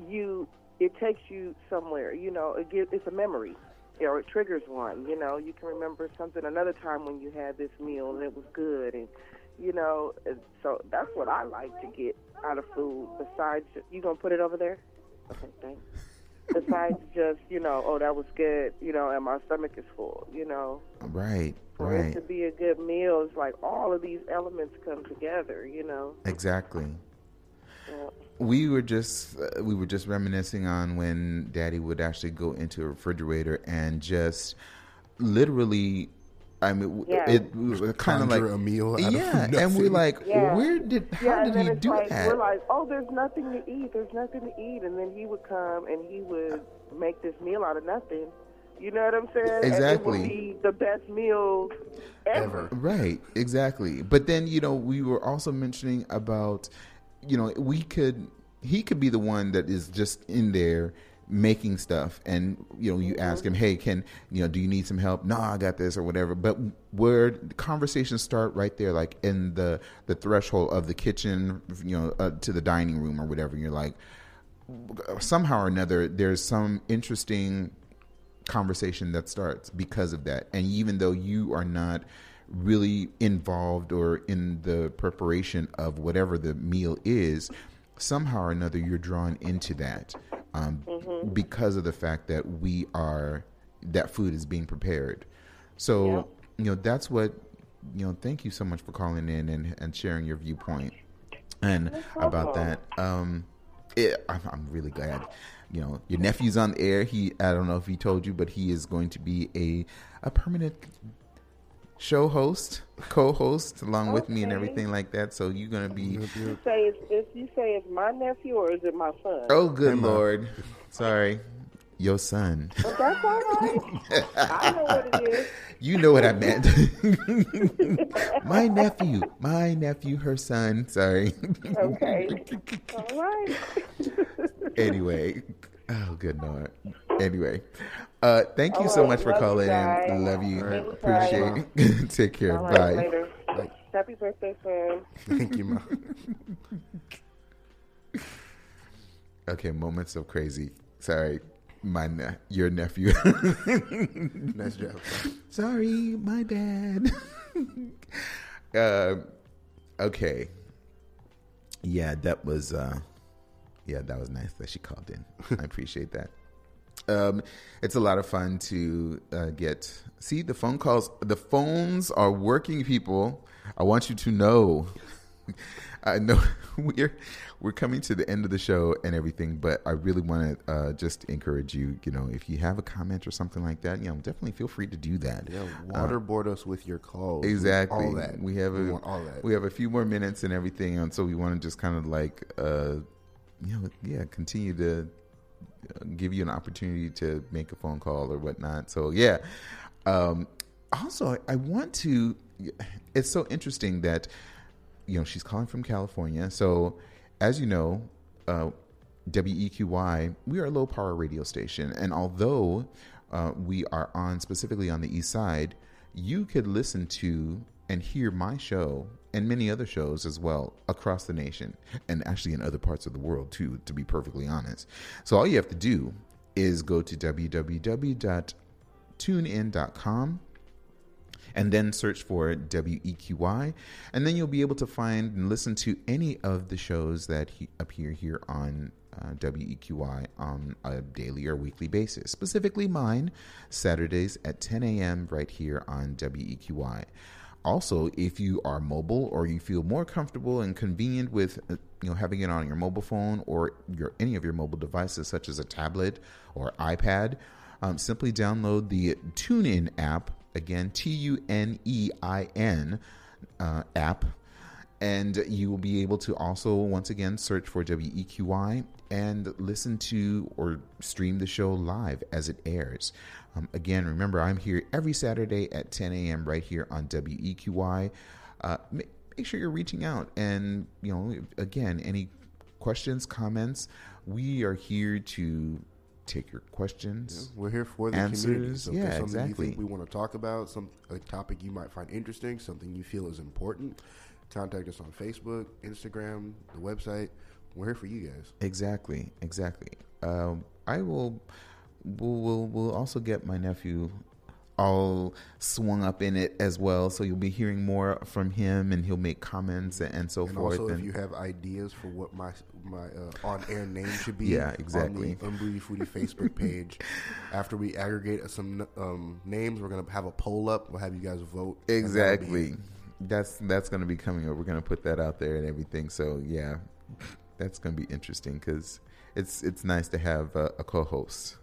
you it takes you somewhere. You know, it gives, it's a memory, or it triggers one. You know, you can remember something another time when you had this meal and it was good, and you know, so that's what I like to get out of food. Besides, you gonna put it over there? Okay, thanks. Besides just you know, oh that was good, you know, and my stomach is full. You know, Right, for it right. to be a good meal, it's like all of these elements come together. You know. Exactly. Yeah. We were just uh, we were just reminiscing on when Daddy would actually go into a refrigerator and just literally. I mean, Yeah. it was kind of like a meal out of yeah, and we're like, Yeah. where did how yeah, did he do like that? we're like, oh, there's nothing to eat. There's nothing to eat, and then he would come and he would make this meal out of nothing. You know what I'm saying? And it Exactly. would be the best meal ever. Ever. Right, exactly. But then, you know, we were also mentioning about, you know, we could, he could be the one that is just in there making stuff. And, you know, you ask him, hey, can, you know, do you need some help? No, I got this or whatever. But where the conversations start right there, like in the, the threshold of the kitchen, you know, uh, to the dining room or whatever, you're like, somehow or another, there's some interesting conversation that starts because of that. And even though you are not really involved or in the preparation of whatever the meal is, somehow or another you're drawn into that um, because of the fact that we are that food is being prepared. So Yeah. you know that's what you know. Thank you so much for calling in and, and sharing your viewpoint and about that. Um, it, I'm, I'm really glad. You know, your nephew's on the air. He, I don't know if he told you, but he is going to be a a permanent show host, co-host, along with me and everything like that. So you're gonna be. You say it's, if you say it's my nephew or is it my son? Oh, good Emma. lord! Sorry, your son. But that's all right. I know what it is. You know what I meant. my nephew, my nephew, her son. Sorry. Okay. All right. anyway, oh good lord. Anyway, uh, thank you All so much for calling guys. in. Love you. Anytime. Appreciate it. Take care. All right, Bye. Bye. Happy birthday, son. Thank you, ma. Okay, moments of crazy. Sorry, my ne- your nephew. Nice job. Sorry, my bad. uh, okay. Yeah, that was uh yeah, that was nice that she called in. I appreciate that. Um, it's a lot of fun to uh, get see the phone calls. The phones are working, people. I want you to know. I know we're we're coming to the end of the show and everything, but I really want to uh, just encourage you. You know, if you have a comment or something like that, you know, definitely feel free to do that. Yeah, Uh, waterboard us with your calls. Exactly. All that. We have a want all that. we have a few more minutes and everything, and so we want to just kind of like, uh, you know, yeah, continue to uh, give you an opportunity to make a phone call or whatnot. So yeah. Um, also, I, want to. It's so interesting that you know she's calling from California. So as you know, uh, WEQY we are a low power radio station, and although uh, we are on specifically on the east side, you could listen to and hear my show and many other shows as well across the nation and actually in other parts of the world too to be perfectly honest so all you have to do is go to www.tunein.com and then search for WEQY, and then you'll be able to find and listen to any of the shows that he, appear here on uh, WEQY on a daily or weekly basis. Specifically, mine Saturdays at 10 a.m. right here on WEQY. Also, if you are mobile or you feel more comfortable and convenient with uh, you know having it on your mobile phone or your any of your mobile devices such as a tablet or iPad, um, simply download the TuneIn app. Again, T U N E I N uh, app. And you will be able to also, once again, search for WEQY and listen to or stream the show live as it airs. Um, again, remember, I'm here every Saturday at 10 a.m. right here on WEQY. Uh, ma- make sure you're reaching out. And, you know, again, any questions, comments, we are here to take your questions. We're here for the Answers, community. So yeah, something exactly. you think we want to talk about, some a topic you might find interesting, something you feel is important, contact us on Facebook, Instagram, the website. We're here for you guys. Exactly, exactly. um, I will. We'll, we'll we'll also get my nephew all swung up in it as well. So you'll be hearing more from him, and he'll make comments and, and so And forth. also, if you have ideas for what my my uh, on air name should be, Yeah, exactly. On the Unbougie Foodie Facebook page, after we aggregate some um, names, we're gonna have a poll up. We'll have you guys vote. and Exactly. That's that's going to be coming up. We're going to put that out there and everything. So yeah, that's going to be interesting because it's it's nice to have a, a co-host.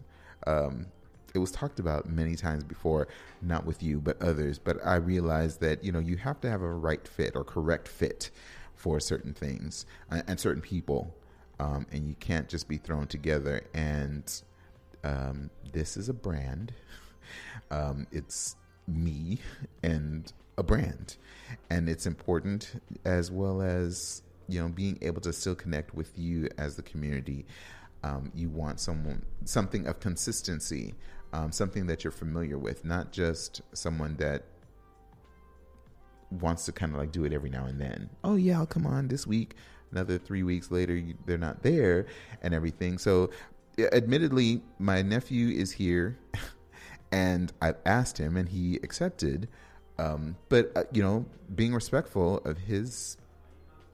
Um, it was talked about many times before, not with you but others. But I realized that you know you have to have a right fit or correct fit for certain things and, and certain people, um, and you can't just be thrown together. And um, this is a brand. Um, it's me and a brand, and it's important as well as you know being able to still connect with you as the community. Um, you want someone something of consistency, um, something that you're familiar with, not just someone that wants to kind of like do it every now and then. Oh yeah, I'll come on this week. Another three weeks later, you, they're not there and everything. So, admittedly, my nephew is here, and I've asked him, and he accepted. Um, but uh, you know, being respectful of his,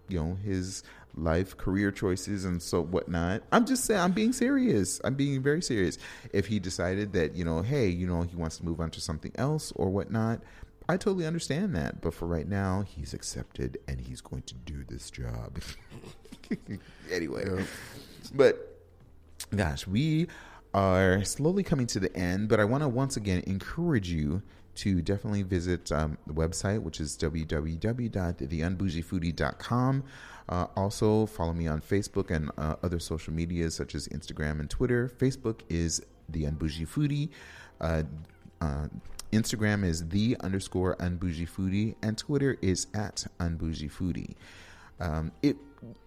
you know, his life, career choices, and so whatnot. I'm just saying, I'm being serious. I'm being very serious. If he decided that, you know, hey, you know, he wants to move on to something else or whatnot, I totally understand that. But for right now, he's accepted and he's going to do this job. anyway, Yeah. but gosh, we are slowly coming to the end, but I want to once again encourage you to definitely visit um, the website, which is www.theunbougiefoodie.com. Uh, also, follow me on Facebook and uh, other social medias such as Instagram and Twitter. Facebook is The Unbougie Foodie. Uh, uh, Instagram is the underscore unbougie foodie, and Twitter is at unbougie foodie. Um, it,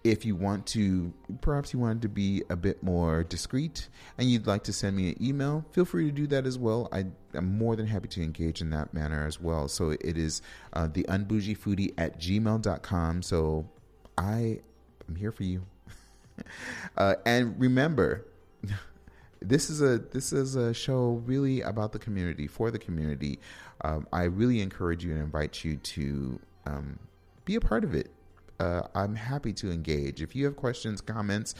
if you want to, perhaps you wanted to be a bit more discreet and you'd like to send me an email, feel free to do that as well. I, am more than happy to engage in that manner as well. So it is uh, the unbougiefoodie at gmail.com. So I am here for you. uh, and remember, this is a this is a show really about the community for the community. Um, I really encourage you and invite you to um, be a part of it. Uh, I'm happy to engage. If you have questions, comments,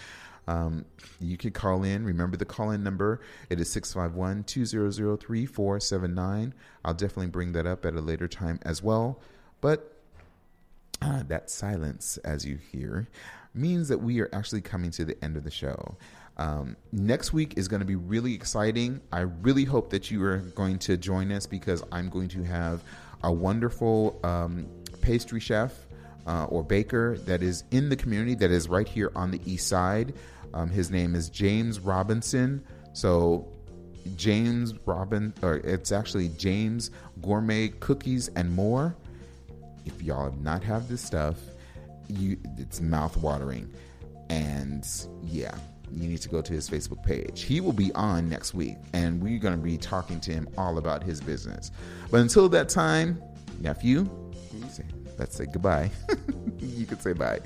um, you can call in. Remember the call in number. It is 651 200 3479. I'll definitely bring that up at a later time as well. But uh, that silence, as you hear, means that we are actually coming to the end of the show. Um, next week is going to be really exciting. I really hope that you are going to join us because I'm going to have a wonderful um, pastry chef uh, or baker that is in the community that is right here on the east side. Um, his name is James Robinson. So James Robin, or it's actually James Gourmet Cookies and More. If y'all not have this stuff, you it's mouth watering, and yeah, you need to go to his Facebook page. He will be on next week, and we're going to be talking to him all about his business. But until that time, nephew, say, let's say goodbye. you can say bye.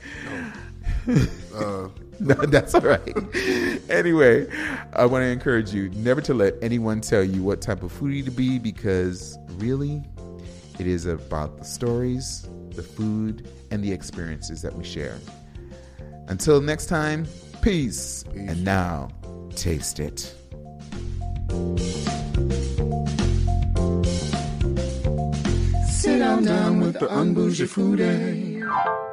Uh, No, that's all right. anyway, I want to encourage you never to let anyone tell you what type of foodie to be because really, it is about the stories, the food, and the experiences that we share. Until next time, peace. Peace. And now, taste it. Sit down, down with the unbougie foodie.